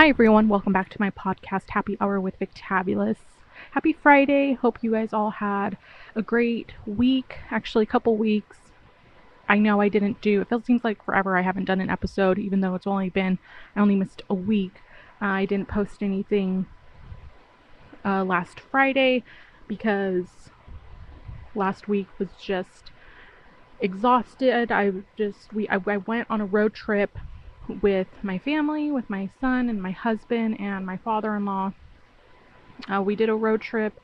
Hi, everyone. Welcome back to my podcast, Happy Hour with Victabulous. Happy Friday. Hope you guys all had a great week, actually, a couple weeks. I know I didn't do, it feels seems like forever I haven't done an episode, even though it's only been, I only missed a week. Uh, I didn't post anything uh, last Friday because last week was just exhausted. I just, we, I, I went on a road trip with my family, with my son and my husband and my father in law. Uh, we did a road trip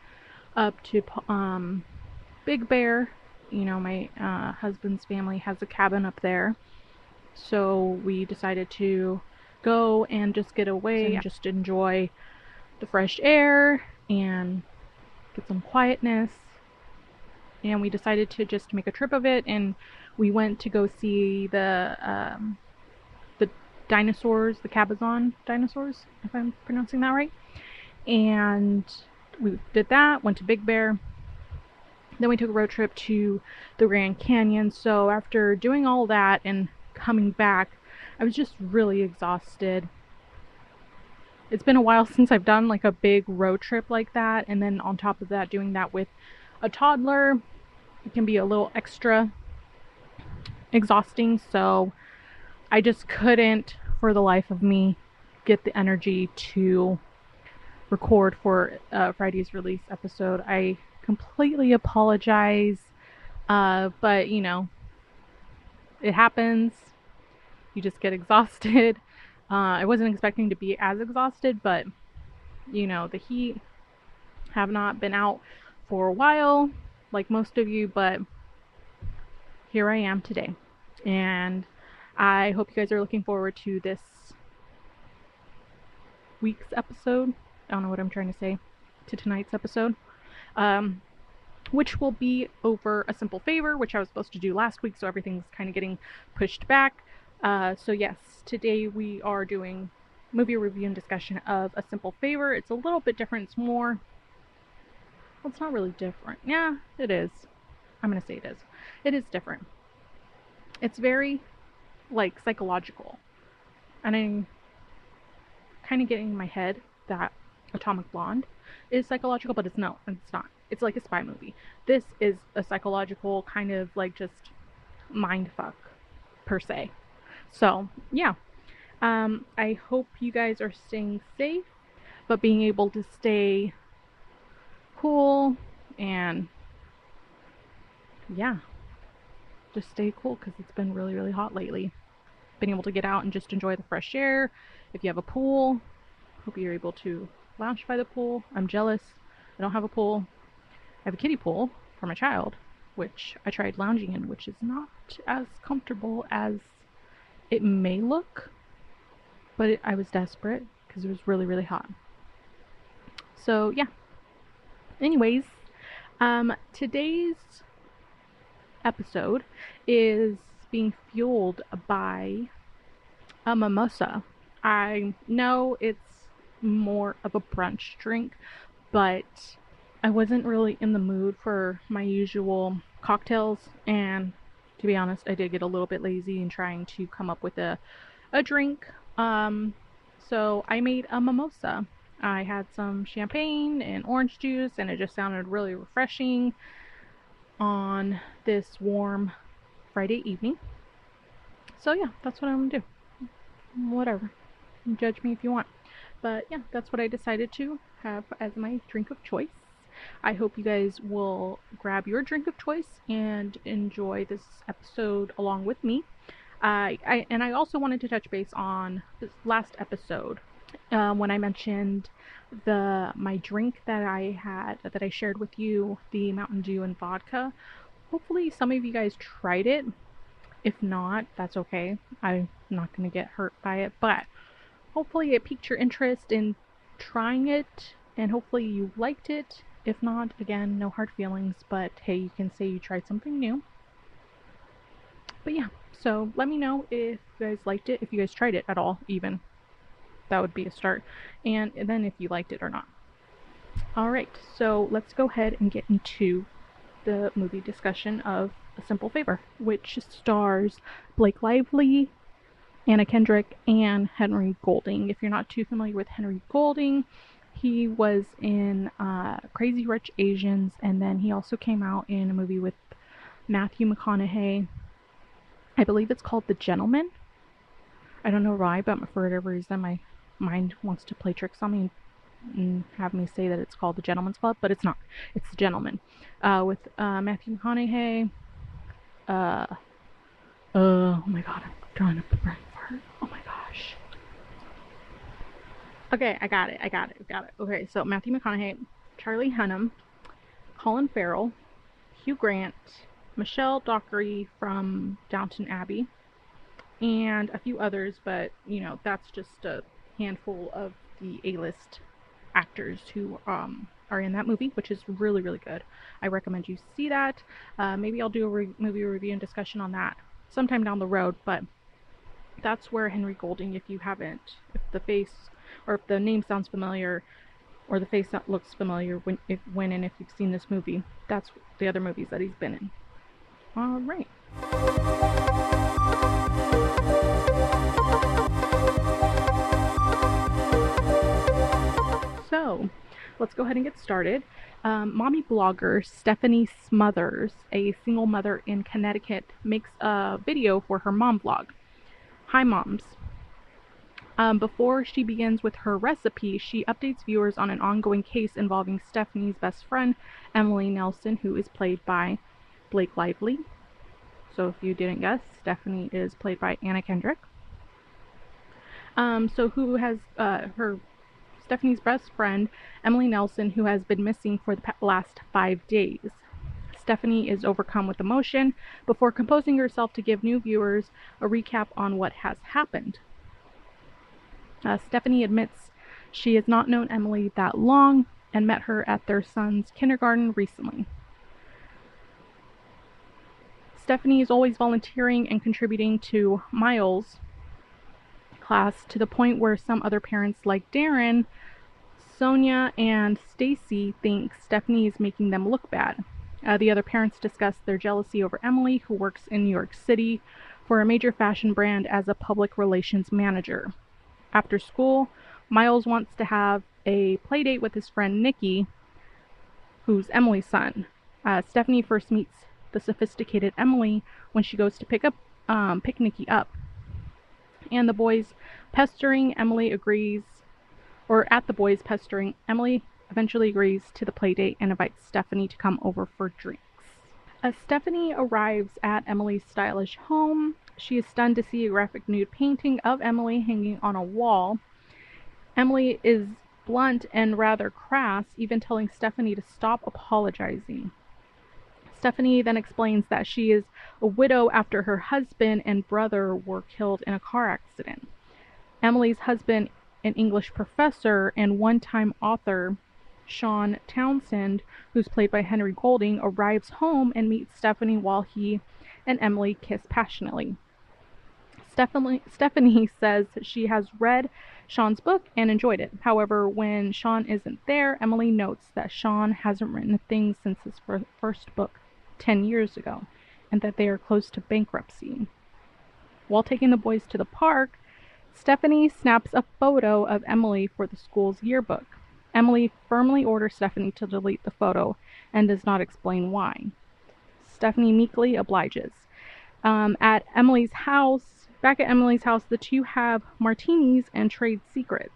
up to um, Big Bear. You know, my uh, husband's family has a cabin up there. So we decided to go and just get away and just enjoy the fresh air and get some quietness. And we decided to just make a trip of it and we went to go see the um, dinosaurs, the Cabazon dinosaurs, if I'm pronouncing that right. And we did that, went to Big Bear. Then we took a road trip to the Grand Canyon. So after doing all that and coming back, I was just really exhausted. It's been a while since I've done like a big road trip like that. And then on top of that, doing that with a toddler, it can be a little extra exhausting. So I just couldn't, for the life of me, get the energy to record for uh, Friday's release episode. I completely apologize, uh, but you know, it happens. You just get exhausted. Uh, I wasn't expecting to be as exhausted, but you know, the heat have not been out for a while, like most of you, but here I am today. And I hope you guys are looking forward to this week's episode. I don't know what I'm trying to say. To tonight's episode. Um, which will be over a simple favor, which I was supposed to do last week, so everything's kind of getting pushed back. Uh, so, yes, today we are doing movie review and discussion of A Simple Favor. It's a little bit different. It's more. Well, it's not really different. Yeah, it is. I'm going to say it is. It is different. It's very like psychological. And I'm kind of getting in my head that Atomic Blonde is psychological, but it's no, it's not. It's like a spy movie. This is a psychological kind of like just mind fuck per se. So, yeah. Um, I hope you guys are staying safe, but being able to stay cool and yeah, just stay cool because it's been really, really hot lately. Been able to get out and just enjoy the fresh air. If you have a pool, hope you're able to lounge by the pool. I'm jealous. I don't have a pool. I have a kiddie pool for my child, which I tried lounging in, which is not as comfortable as it may look. But it, I was desperate because it was really, really hot. So, yeah. Anyways, um, today's episode is being fueled by a mimosa. I know it's more of a brunch drink, but I wasn't really in the mood for my usual cocktails and to be honest, I did get a little bit lazy in trying to come up with a a drink. Um so I made a mimosa. I had some champagne and orange juice and it just sounded really refreshing on this warm Friday evening. So yeah, that's what I'm gonna do. Whatever. Judge me if you want. But yeah, that's what I decided to have as my drink of choice. I hope you guys will grab your drink of choice and enjoy this episode along with me. Uh, I and I also wanted to touch base on this last episode uh, when I mentioned the my drink that I had that I shared with you, the Mountain Dew and vodka. Hopefully, some of you guys tried it. If not, that's okay. I'm not gonna get hurt by it, but hopefully, it piqued your interest in trying it, and hopefully, you liked it. If not, again, no hard feelings, but hey, you can say you tried something new. But yeah, so let me know if you guys liked it, if you guys tried it at all, even that would be a start. And then if you liked it or not. Alright, so let's go ahead and get into the movie discussion of A Simple Favor, which stars Blake Lively, Anna Kendrick and Henry Golding. If you're not too familiar with Henry Golding, he was in uh, Crazy Rich Asians, and then he also came out in a movie with Matthew McConaughey. I believe it's called The Gentleman. I don't know why, but for whatever reason, my mind wants to play tricks on me and have me say that it's called The Gentleman's Club, but it's not. It's The Gentleman uh, with uh, Matthew McConaughey. Uh, uh, oh my god, I'm drawing up the brain fart. Oh my gosh. Okay, I got it. I got it. I got it. Okay, so Matthew McConaughey, Charlie Hunnam, Colin Farrell, Hugh Grant, Michelle Dockery from Downton Abbey, and a few others, but you know, that's just a handful of the A-list actors who um, are in that movie, which is really, really good. I recommend you see that. Uh, maybe I'll do a re- movie review and discussion on that sometime down the road, but that's where Henry Golding, if you haven't, if the face or if the name sounds familiar or the face looks familiar when, if, when and if you've seen this movie, that's the other movies that he's been in. All right. So, let's go ahead and get started. Um, mommy blogger Stephanie Smothers, a single mother in Connecticut, makes a video for her mom blog. Hi, moms. Um, before she begins with her recipe, she updates viewers on an ongoing case involving Stephanie's best friend, Emily Nelson, who is played by Blake Lively. So, if you didn't guess, Stephanie is played by Anna Kendrick. Um, so, who has uh, her Stephanie's best friend, Emily Nelson, who has been missing for the last five days. Stephanie is overcome with emotion before composing herself to give new viewers a recap on what has happened. Uh, Stephanie admits she has not known Emily that long and met her at their son's kindergarten recently. Stephanie is always volunteering and contributing to Miles' class to the point where some other parents, like Darren, Sonia, and Stacy, think Stephanie is making them look bad. Uh, the other parents discuss their jealousy over Emily, who works in New York City for a major fashion brand as a public relations manager. After school, Miles wants to have a play date with his friend Nikki, who's Emily's son. Uh, Stephanie first meets the sophisticated Emily when she goes to pick up um, pick Nikki up and the boys pestering, Emily agrees, or at the boys pestering, Emily eventually agrees to the play date and invites Stephanie to come over for drinks. As Stephanie arrives at Emily's stylish home, she is stunned to see a graphic nude painting of Emily hanging on a wall. Emily is blunt and rather crass, even telling Stephanie to stop apologizing. Stephanie then explains that she is a widow after her husband and brother were killed in a car accident. Emily's husband, an English professor and one time author, Sean Townsend, who's played by Henry Golding, arrives home and meets Stephanie while he and Emily kiss passionately. Stephanie, Stephanie says she has read Sean's book and enjoyed it. However, when Sean isn't there, Emily notes that Sean hasn't written a thing since his first book. 10 years ago, and that they are close to bankruptcy. While taking the boys to the park, Stephanie snaps a photo of Emily for the school's yearbook. Emily firmly orders Stephanie to delete the photo and does not explain why. Stephanie meekly obliges. Um, at Emily's house, back at Emily's house, the two have martinis and trade secrets.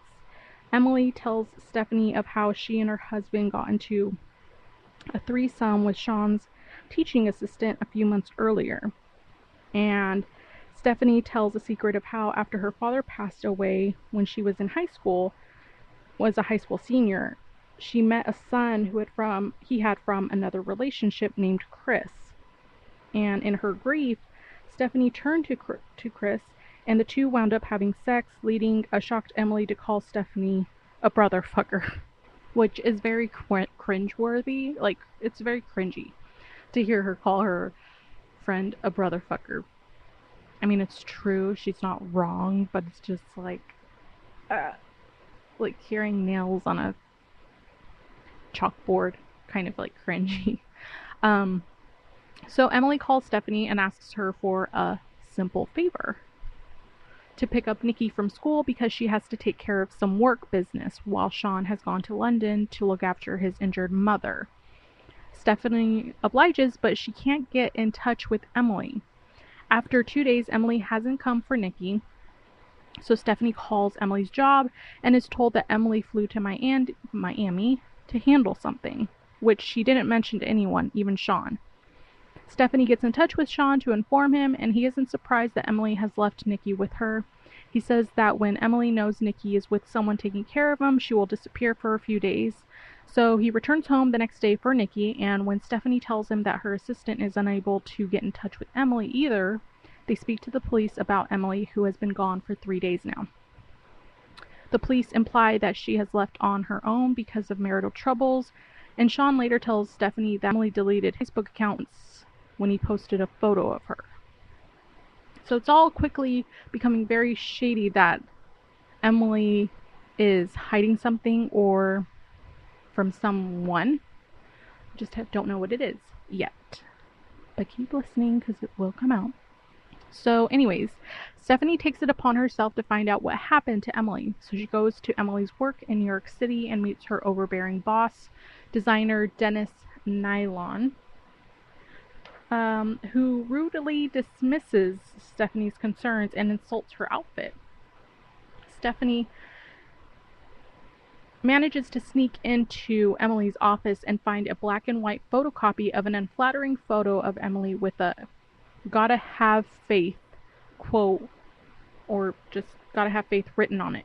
Emily tells Stephanie of how she and her husband got into a threesome with Sean's teaching assistant a few months earlier. And Stephanie tells a secret of how, after her father passed away when she was in high school, was a high school senior, she met a son who had from he had from another relationship named Chris. And in her grief, Stephanie turned to to Chris, and the two wound up having sex, leading a shocked Emily to call Stephanie a brother fucker, which is very cr- cringeworthy. Like it's very cringy to hear her call her friend a brother fucker. I mean, it's true. She's not wrong, but it's just like, uh, like hearing nails on a chalkboard, kind of like cringy. Um, so Emily calls Stephanie and asks her for a simple favor to pick up Nikki from school because she has to take care of some work business while Sean has gone to London to look after his injured mother. Stephanie obliges, but she can't get in touch with Emily. After two days, Emily hasn't come for Nikki, so Stephanie calls Emily's job and is told that Emily flew to Miami to handle something, which she didn't mention to anyone, even Sean. Stephanie gets in touch with Sean to inform him, and he isn't surprised that Emily has left Nikki with her. He says that when Emily knows Nikki is with someone taking care of him, she will disappear for a few days. So he returns home the next day for Nikki, and when Stephanie tells him that her assistant is unable to get in touch with Emily either, they speak to the police about Emily, who has been gone for three days now. The police imply that she has left on her own because of marital troubles, and Sean later tells Stephanie that Emily deleted Facebook accounts when he posted a photo of her. So it's all quickly becoming very shady that Emily is hiding something or from someone. Just have, don't know what it is yet. But keep listening because it will come out. So, anyways, Stephanie takes it upon herself to find out what happened to Emily. So she goes to Emily's work in New York City and meets her overbearing boss, designer Dennis Nylon um, who rudely dismisses Stephanie's concerns and insults her outfit. Stephanie manages to sneak into Emily's office and find a black and white photocopy of an unflattering photo of Emily with a gotta have faith quote or just gotta have faith written on it.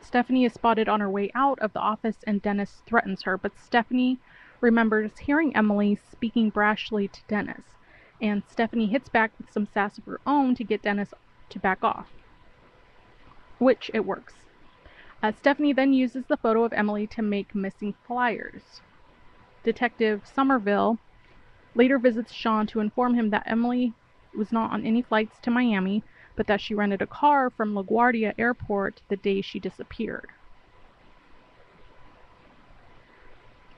Stephanie is spotted on her way out of the office and Dennis threatens her, but Stephanie remembers hearing Emily speaking brashly to Dennis, and Stephanie hits back with some sass of her own to get Dennis to back off. Which it works. Uh, Stephanie then uses the photo of Emily to make missing flyers. Detective Somerville later visits Sean to inform him that Emily was not on any flights to Miami, but that she rented a car from LaGuardia Airport the day she disappeared.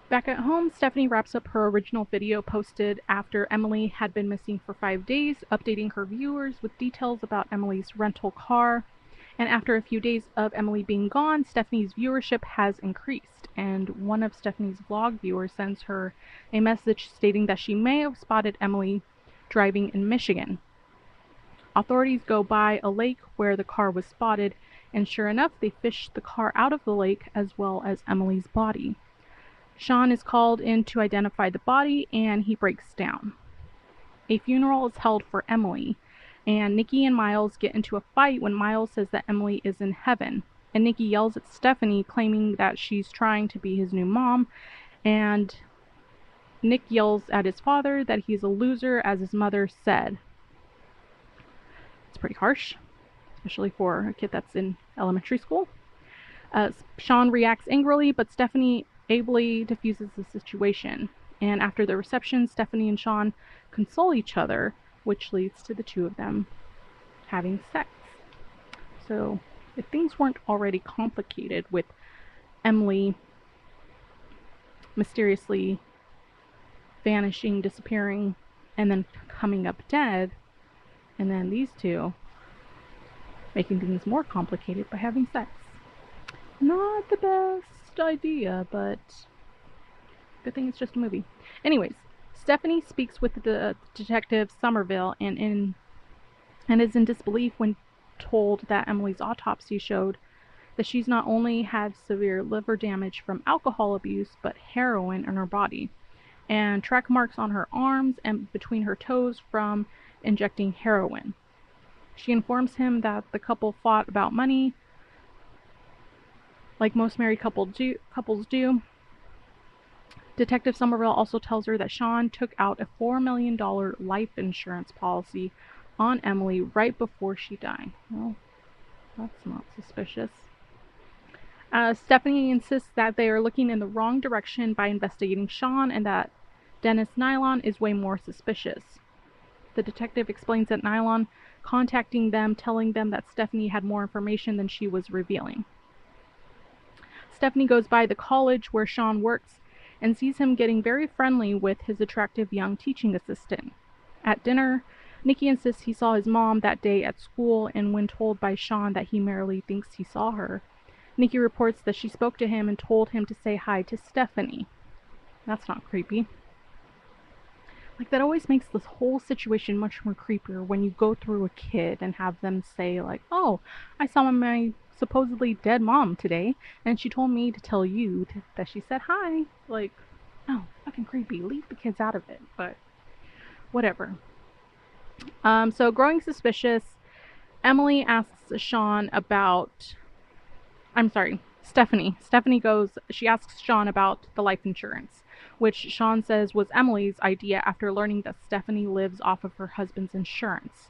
Back at home, Stephanie wraps up her original video posted after Emily had been missing for five days, updating her viewers with details about Emily's rental car. And after a few days of Emily being gone, Stephanie's viewership has increased, and one of Stephanie's vlog viewers sends her a message stating that she may have spotted Emily driving in Michigan. Authorities go by a lake where the car was spotted, and sure enough, they fish the car out of the lake as well as Emily's body. Sean is called in to identify the body and he breaks down. A funeral is held for Emily, and Nikki and Miles get into a fight when Miles says that Emily is in heaven. And Nikki yells at Stephanie, claiming that she's trying to be his new mom. And Nick yells at his father that he's a loser, as his mother said. It's pretty harsh, especially for a kid that's in elementary school. Uh, Sean reacts angrily, but Stephanie ably diffuses the situation. And after the reception, Stephanie and Sean console each other, which leads to the two of them having sex. So, if things weren't already complicated with Emily mysteriously vanishing, disappearing, and then coming up dead, and then these two making things more complicated by having sex. Not the best idea, but good thing it's just a movie. Anyways, Stephanie speaks with the detective Somerville and in and is in disbelief when told that Emily's autopsy showed that she's not only had severe liver damage from alcohol abuse, but heroin in her body, and track marks on her arms and between her toes from injecting heroin. She informs him that the couple fought about money like most married couple do, couples do. Detective Somerville also tells her that Sean took out a $4 million life insurance policy on Emily right before she died. Well, that's not suspicious. Uh, Stephanie insists that they are looking in the wrong direction by investigating Sean and that Dennis Nylon is way more suspicious. The detective explains that Nylon contacting them, telling them that Stephanie had more information than she was revealing. Stephanie goes by the college where Sean works and sees him getting very friendly with his attractive young teaching assistant. At dinner, Nicky insists he saw his mom that day at school, and when told by Sean that he merely thinks he saw her, Nicky reports that she spoke to him and told him to say hi to Stephanie. That's not creepy. Like, that always makes this whole situation much more creepier when you go through a kid and have them say, like, oh, I saw my supposedly dead mom today, and she told me to tell you that she said hi. Like, no, fucking creepy. Leave the kids out of it, but whatever. Um, so, growing suspicious, Emily asks Sean about. I'm sorry, Stephanie. Stephanie goes, she asks Sean about the life insurance, which Sean says was Emily's idea after learning that Stephanie lives off of her husband's insurance.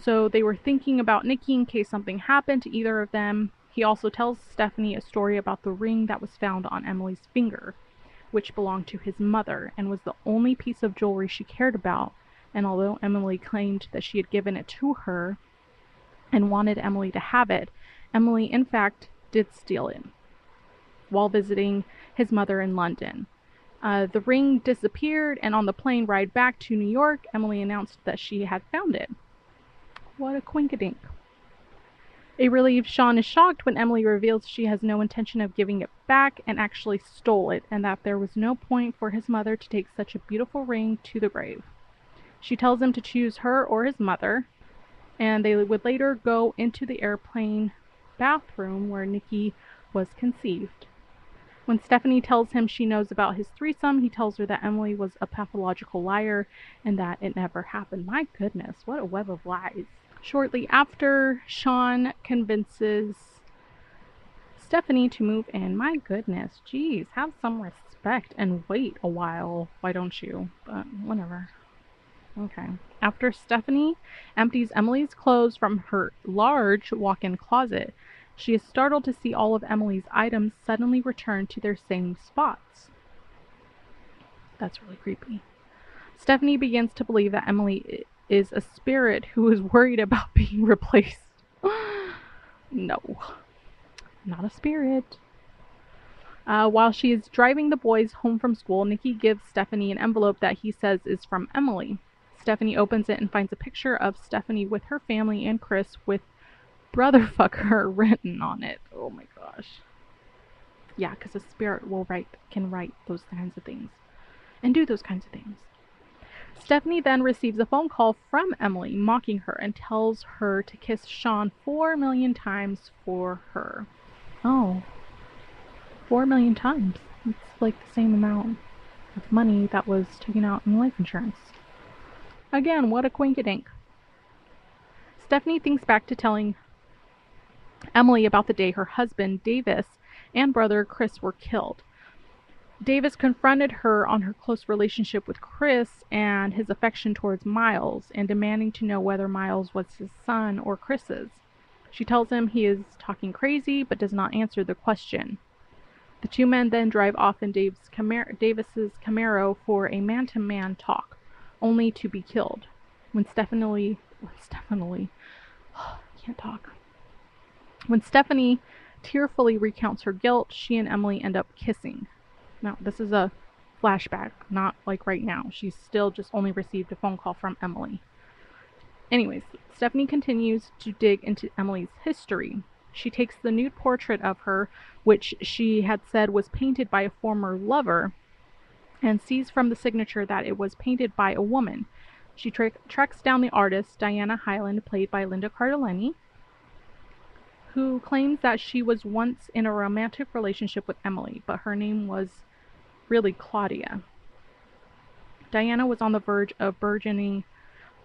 So they were thinking about Nicky in case something happened to either of them. He also tells Stephanie a story about the ring that was found on Emily's finger, which belonged to his mother and was the only piece of jewelry she cared about. And although Emily claimed that she had given it to her and wanted Emily to have it, Emily, in fact, did steal it while visiting his mother in London. Uh, the ring disappeared, and on the plane ride back to New York, Emily announced that she had found it. What a quinkadink. A relieved Sean is shocked when Emily reveals she has no intention of giving it back and actually stole it, and that there was no point for his mother to take such a beautiful ring to the grave. She tells him to choose her or his mother, and they would later go into the airplane bathroom where Nicky was conceived. When Stephanie tells him she knows about his threesome, he tells her that Emily was a pathological liar and that it never happened. My goodness, what a web of lies. Shortly after, Sean convinces Stephanie to move in. My goodness, geez, have some respect and wait a while. Why don't you? But whatever. Okay. After Stephanie empties Emily's clothes from her large walk in closet, she is startled to see all of Emily's items suddenly return to their same spots. That's really creepy. Stephanie begins to believe that Emily is a spirit who is worried about being replaced. no, not a spirit. Uh, while she is driving the boys home from school, Nicky gives Stephanie an envelope that he says is from Emily. Stephanie opens it and finds a picture of Stephanie with her family and Chris with brotherfucker written on it. Oh my gosh. Yeah, because a spirit will write can write those kinds of things and do those kinds of things. Stephanie then receives a phone call from Emily mocking her and tells her to kiss Sean four million times for her. Oh. Four million times. It's like the same amount of money that was taken out in life insurance. Again, what a quinkadink. Stephanie thinks back to telling Emily about the day her husband, Davis, and brother, Chris, were killed. Davis confronted her on her close relationship with Chris and his affection towards Miles, and demanding to know whether Miles was his son or Chris's. She tells him he is talking crazy, but does not answer the question. The two men then drive off in Dave's Davis's Camaro for a man-to-man talk, only to be killed. When Stephanie, when Stephanie, can't talk. When Stephanie tearfully recounts her guilt, she and Emily end up kissing. Now, this is a flashback, not like right now. She's still just only received a phone call from Emily. Anyways, Stephanie continues to dig into Emily's history. She takes the nude portrait of her, which she had said was painted by a former lover, and sees from the signature that it was painted by a woman. She tra- tracks down the artist, Diana Hyland, played by Linda Cardellini, who claims that she was once in a romantic relationship with Emily, but her name was really Claudia. Diana was on the verge of burgeoning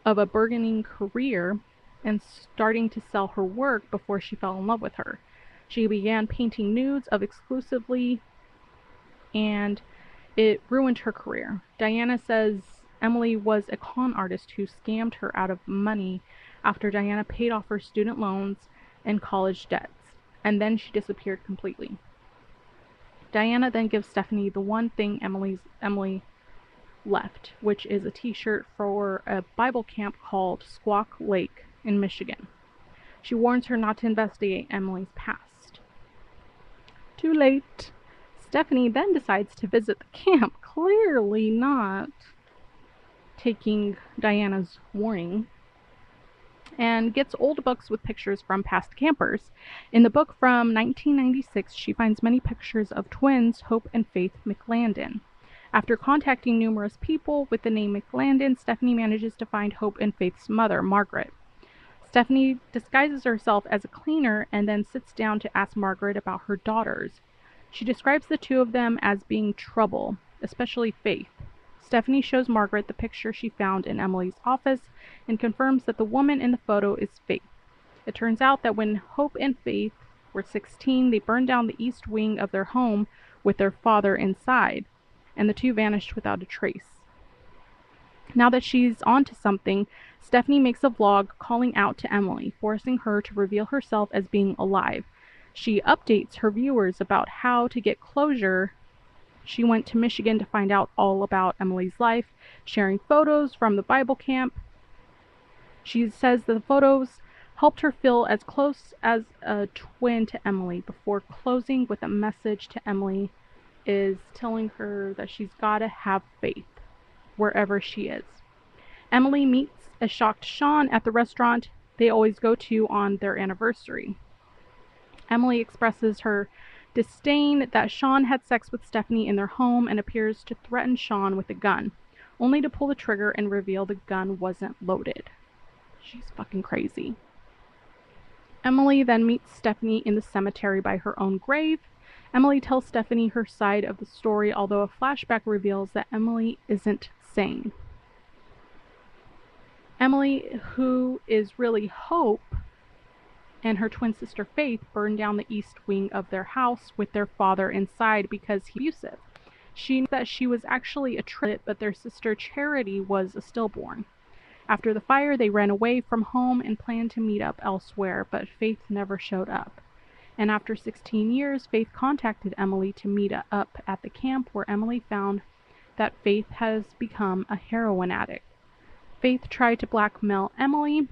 of a burgeoning career and starting to sell her work before she fell in love with her. She began painting nudes of exclusively and it ruined her career. Diana says Emily was a con artist who scammed her out of money after Diana paid off her student loans and college debts, and then she disappeared completely. Diana then gives Stephanie the one thing Emily's Emily left, which is a t-shirt for a Bible camp called Squaw Lake in Michigan. She warns her not to investigate Emily's past. Too late. Stephanie then decides to visit the camp, clearly not taking Diana's warning and gets old books with pictures from past campers. In the book from 1996, she finds many pictures of twins, Hope and Faith McLanden. After contacting numerous people with the name McLanden, Stephanie manages to find Hope and Faith's mother, Margaret. Stephanie disguises herself as a cleaner and then sits down to ask Margaret about her daughters. She describes the two of them as being trouble, especially Faith. Stephanie shows Margaret the picture she found in Emily's office and confirms that the woman in the photo is Faith. It turns out that when Hope and Faith were 16, they burned down the east wing of their home with their father inside, and the two vanished without a trace. Now that she's onto something, Stephanie makes a vlog calling out to Emily, forcing her to reveal herself as being alive. She updates her viewers about how to get closure. She went to Michigan to find out all about Emily's life, sharing photos from the Bible camp. She says the photos helped her feel as close as a twin to Emily before closing with a message to Emily is telling her that she's got to have faith wherever she is. Emily meets a shocked Sean at the restaurant they always go to on their anniversary. Emily expresses her disdain that Sean had sex with Stephanie in their home and appears to threaten Sean with a gun, only to pull the trigger and reveal the gun wasn't loaded. She's fucking crazy. Emily then meets Stephanie in the cemetery by her own grave. Emily tells Stephanie her side of the story, although a flashback reveals that Emily isn't sane. Emily, who is really Hope, and her twin sister Faith burned down the east wing of their house with their father inside because he abusive. She knew that she was actually a trit, but their sister Charity was a stillborn. After the fire, they ran away from home and planned to meet up elsewhere, but Faith never showed up. And after 16 years, Faith contacted Emily to meet up at the camp where Emily found that Faith has become a heroin addict. Faith tried to blackmail Emily,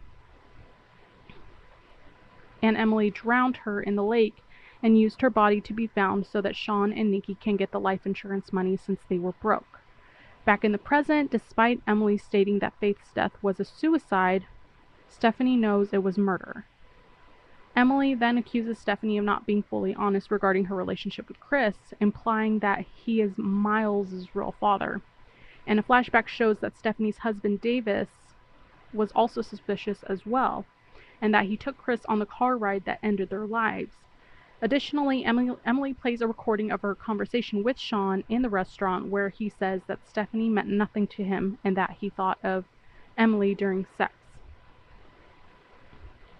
and Emily drowned her in the lake and used her body to be found so that Sean and Nikki can get the life insurance money since they were broke. Back in the present, despite Emily stating that Faith's death was a suicide, Stephanie knows it was murder. Emily then accuses Stephanie of not being fully honest regarding her relationship with Chris, implying that he is Miles' real father. And a flashback shows that Stephanie's husband Davis was also suspicious as well, and that he took Chris on the car ride that ended their lives. Additionally, Emily, Emily plays a recording of her conversation with Sean in the restaurant where he says that Stephanie meant nothing to him and that he thought of Emily during sex.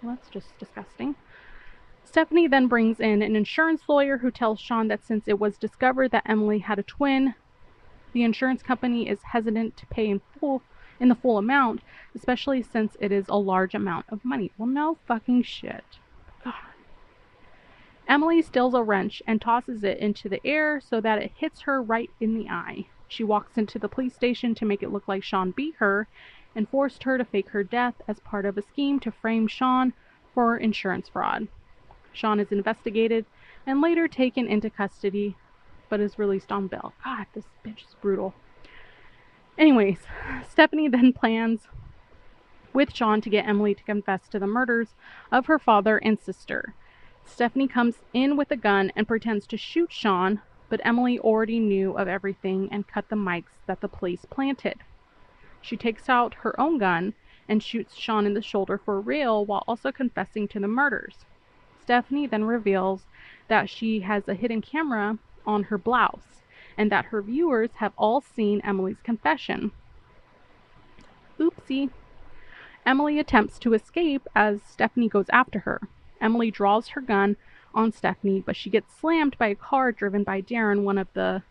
Well, that's just disgusting. Stephanie then brings in an insurance lawyer who tells Sean that since it was discovered that Emily had a twin, the insurance company is hesitant to pay in full in the full amount, especially since it is a large amount of money. Well, no fucking shit. God. Emily steals a wrench and tosses it into the air so that it hits her right in the eye. She walks into the police station to make it look like Sean beat her and forced her to fake her death as part of a scheme to frame Sean for insurance fraud. Sean is investigated and later taken into custody, but is released on bail. God, this bitch is brutal. Anyways, Stephanie then plans with Sean to get Emily to confess to the murders of her father and sister. Stephanie comes in with a gun and pretends to shoot Sean, but Emily already knew of everything and cut the mics that the police planted. She takes out her own gun and shoots Sean in the shoulder for real while also confessing to the murders. Stephanie then reveals that she has a hidden camera on her blouse and that her viewers have all seen Emily's confession. Oopsie. Emily attempts to escape as Stephanie goes after her. Emily draws her gun on Stephanie, but she gets slammed by a car driven by Darren, one of the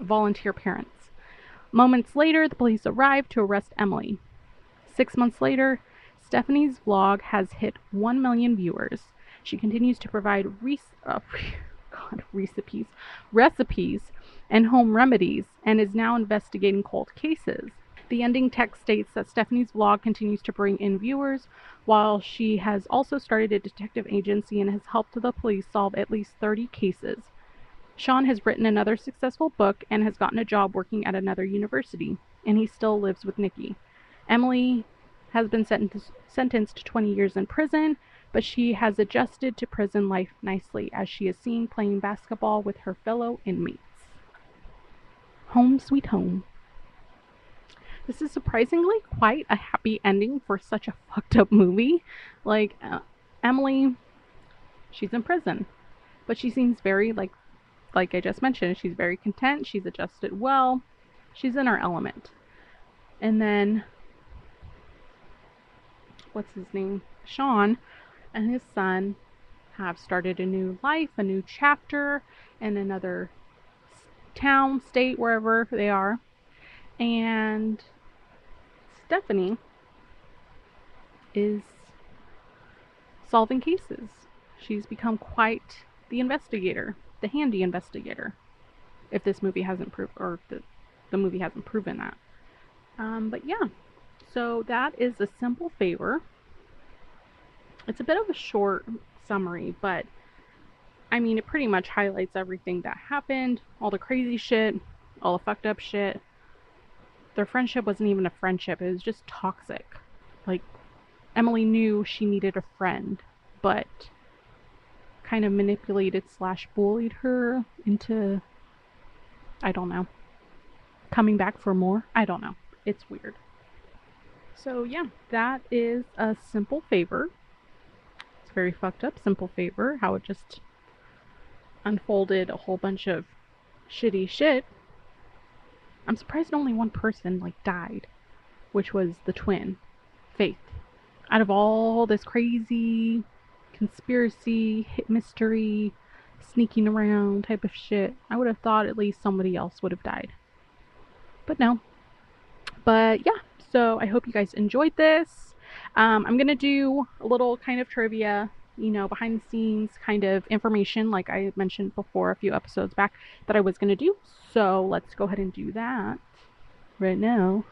volunteer parents. Moments later, the police arrive to arrest Emily. Six months later, Stephanie's vlog has hit 1 million viewers. She continues to provide re- uh, God, recipes, recipes and home remedies and is now investigating cold cases. The ending text states that Stephanie's blog continues to bring in viewers, while she has also started a detective agency and has helped the police solve at least 30 cases. Sean has written another successful book and has gotten a job working at another university. and he still lives with Nikki. Emily has been sentenced, sentenced to 20 years in prison, but she has adjusted to prison life nicely as she is seen playing basketball with her fellow inmates. Home sweet home. This is surprisingly quite a happy ending for such a fucked up movie. Like, uh, Emily, she's in prison, but she seems very, like, like I just mentioned, she's very content, she's adjusted well, she's in her element. And then, what's his name? Sean and his son have started a new life, a new chapter in another town, state, wherever they are. And Stephanie is solving cases. She's become quite the investigator, the handy investigator. If this movie hasn't proved, or the, the movie hasn't proven that. Um, but yeah, so that is a simple favor. It's a bit of a short summary, but I mean, it pretty much highlights everything that happened, all the crazy shit, all the fucked up shit. Their friendship wasn't even a friendship, it was just toxic. Like, Emily knew she needed a friend, but kind of manipulated slash bullied her into, I don't know, coming back for more. I don't know. It's weird. So, yeah, that is a simple favor. It's very fucked up, simple favor. How it just unfolded a whole bunch of shitty shit. I'm surprised only one person like died, which was the twin, Faith. Out of all this crazy conspiracy, hit mystery, sneaking around type of shit, I would have thought at least somebody else would have died. But no. But yeah, so I hope you guys enjoyed this. Um, I'm gonna do a little kind of trivia you know, behind the scenes kind of information, like I mentioned before a few episodes back, that I was going to do. So let's go ahead and do that right now.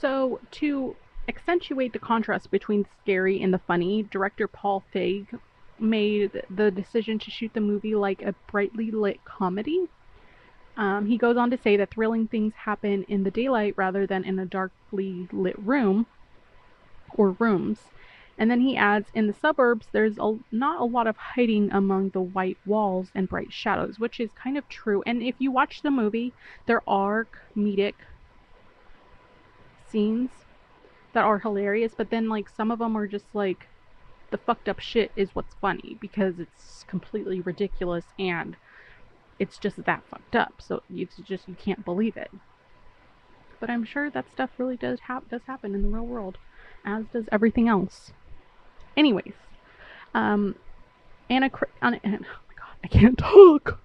So, to accentuate the contrast between scary and the funny, director Paul Feig made the decision to shoot the movie like a brightly lit comedy. Um, he goes on to say that thrilling things happen in the daylight rather than in a darkly lit room or rooms. And then he adds, in the suburbs, there's a, not a lot of hiding among the white walls and bright shadows, which is kind of true. And if you watch the movie, there are comedic scenes that are hilarious, but then like some of them are just like the fucked up shit is what's funny because it's completely ridiculous and it's just that fucked up. So it's just you can't believe it. But I'm sure that stuff really does ha- does happen in the real world as does everything else. Anyways, um, Anna, Anna, oh my god, I can't talk.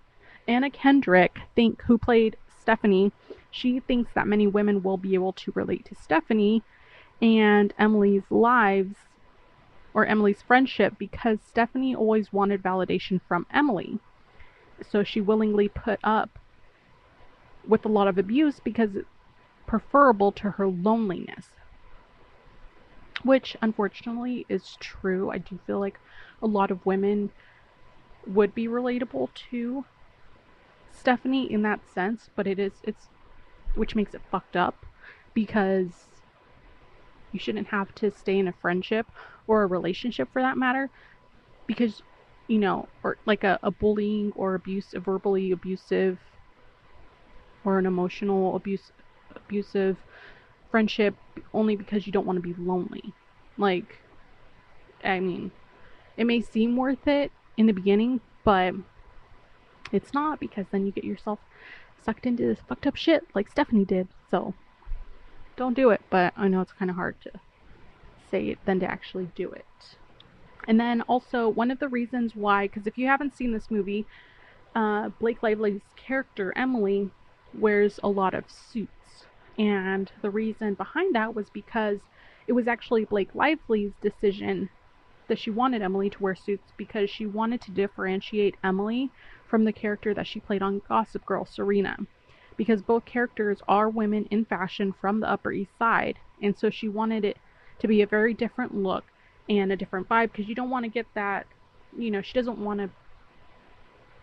Anna Kendrick, think who played Stephanie, she thinks that many women will be able to relate to Stephanie and Emily's lives or Emily's friendship because Stephanie always wanted validation from Emily. So she willingly put up with a lot of abuse because it's preferable to her loneliness which unfortunately is true. I do feel like a lot of women would be relatable to Stephanie in that sense, but it is it's which makes it fucked up because you shouldn't have to stay in a friendship or a relationship for that matter because you know or like a, a bullying or abuse a verbally abusive or an emotional abuse abusive friendship only because you don't want to be lonely. Like, I mean, it may seem worth it in the beginning, but it's not because then you get yourself sucked into this fucked up shit like Stephanie did. So, don't do it, but I know it's kind of hard to say it than to actually do it. And then also, one of the reasons why, because if you haven't seen this movie, uh, Blake Lively's character, Emily, wears a lot of suits and the reason behind that was because it was actually Blake Lively's decision that she wanted Emily to wear suits because she wanted to differentiate Emily from the character that she played on Gossip Girl, Serena. Because both characters are women in fashion from the Upper East Side, and so she wanted it to be a very different look and a different vibe because you don't want to get that, you know, she doesn't want to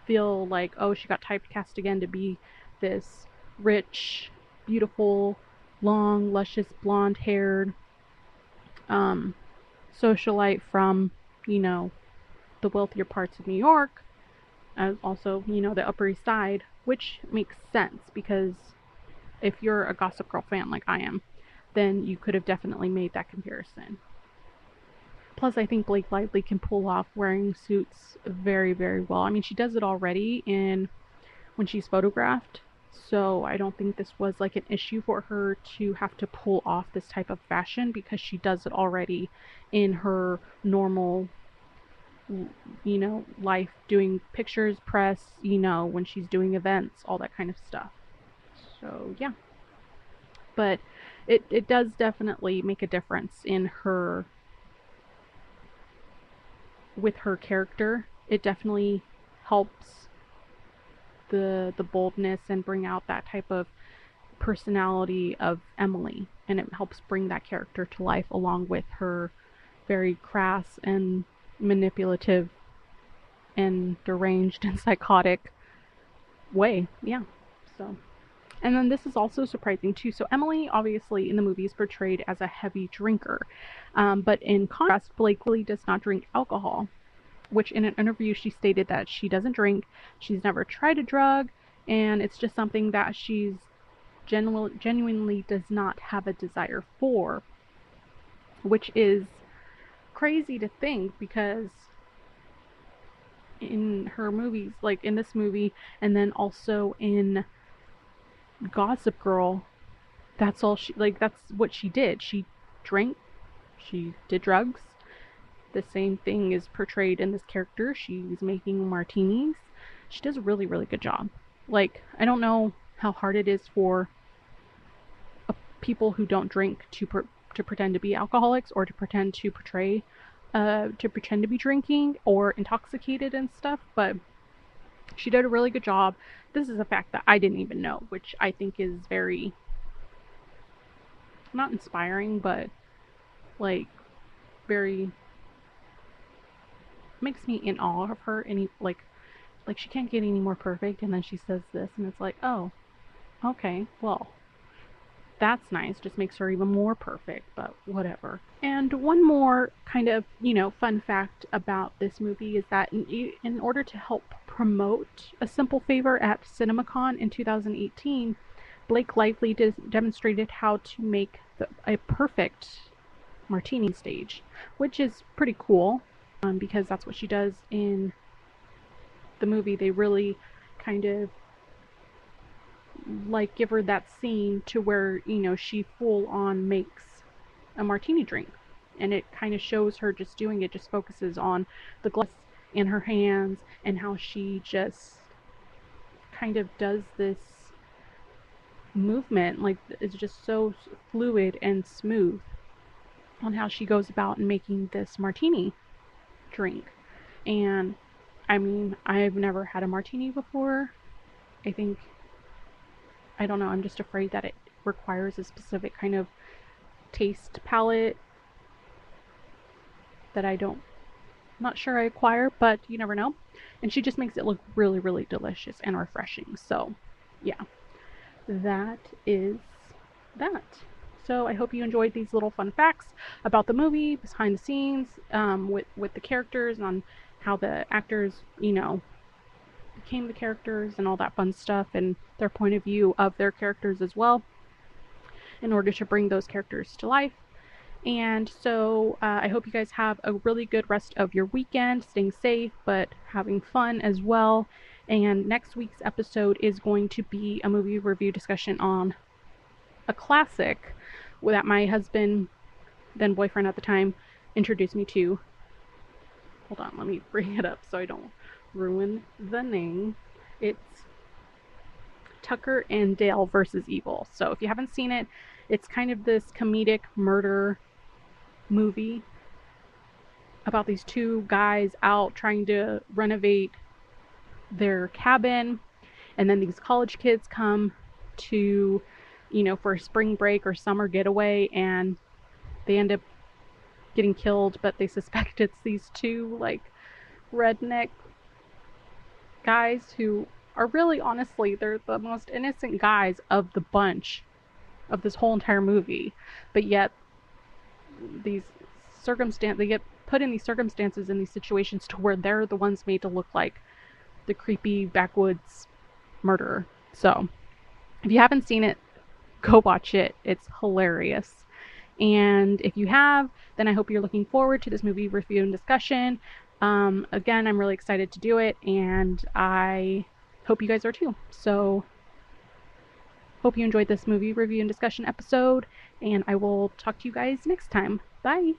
feel like, oh, she got typecast again to be this rich, beautiful, long, luscious, blonde haired um, socialite from, you know, the wealthier parts of New York, as also, you know, the Upper East Side, which makes sense because if you're a Gossip Girl fan like I am, then you could have definitely made that comparison. Plus, I think Blake Lively can pull off wearing suits very, very well. I mean, she does it already in when she's photographed, so I don't think this was like an issue for her to have to pull off this type of fashion because she does it already in her normal you know, life doing pictures, press, you know, when she's doing events, all that kind of stuff. So, yeah. But it it does definitely make a difference in her with her character. It definitely helps the the boldness and bring out that type of personality of Emily and it helps bring that character to life along with her very crass and manipulative and deranged and psychotic way. Yeah. So and then this is also surprising too. So Emily, obviously, in the movie is portrayed as a heavy drinker, um, but in contrast, Blake really does not drink alcohol. Which in an interview she stated that she doesn't drink, she's never tried a drug, and it's just something that she's genu- genuinely does not have a desire for, which is crazy to think because in her movies, like in this movie, and then also in Gossip Girl, that's all she like. That's what she did. She drank, she did drugs. The same thing is portrayed in this character. She's making martinis. She does a really, really good job. Like, I don't know how hard it is for people who don't drink to per- to pretend to be alcoholics or to pretend to portray uh, to pretend to be drinking or intoxicated and stuff, but she did a really good job. This is a fact that I didn't even know, which I think is very not inspiring, but like very makes me in awe of her any like like she can't get any more perfect and then she says this and it's like, "Oh, okay. Well, that's nice. Just makes her even more perfect, but whatever. And one more kind of, you know, fun fact about this movie is that in, in order to help promote A Simple Favor at CinemaCon in 2018, Blake Lively demonstrated how to make the, a perfect martini stage, which is pretty cool um, because that's what she does in the movie. They really kind of like give her that scene to where you know she full on makes a martini drink. And it kind of shows her just doing it just focuses on the glass in her hands and how she just kind of does this movement. Like it's just so fluid and smooth on how she goes about making this martini drink and i mean i've never had a martini before i think I don't know, I'm just afraid that it requires a specific kind of taste palate that I don't not sure I acquire, but you never know. And she just makes it look really, really delicious and refreshing. So, yeah, that is that. So I hope you enjoyed these little fun facts about the movie, behind the scenes, um, with with the characters, and on how the actors, you know, became the characters and all that fun stuff and their point of view of their characters as well in order to bring those characters to life. And so uh, I hope you guys have a really good rest of your weekend, staying safe, but having fun as well. And next week's episode is going to be a movie review discussion on a classic that my husband, then boyfriend at the time, introduced me to. Hold on, let me bring it up so I don't ruin the name. It's Tucker and Dale versus Evil. So if you haven't seen it, it's kind of this comedic murder movie about these two guys out trying to renovate their cabin and then these college kids come to you know for a spring break or summer getaway and they end up getting killed but they suspect it's these two like redneck guys who are really honestly they're the most innocent guys of the bunch of this whole entire movie. But yet these circumstance they get put in these circumstances in these situations to where they're the ones made to look like the creepy backwoods murderer. So if you haven't seen it go watch it. It's hilarious. And if you have then i hope you're looking forward to this movie review and discussion. Um, again i'm really excited to do it and i hope you guys are too. So hope you enjoyed this movie review and discussion episode and i will talk to you guys next time. Bye.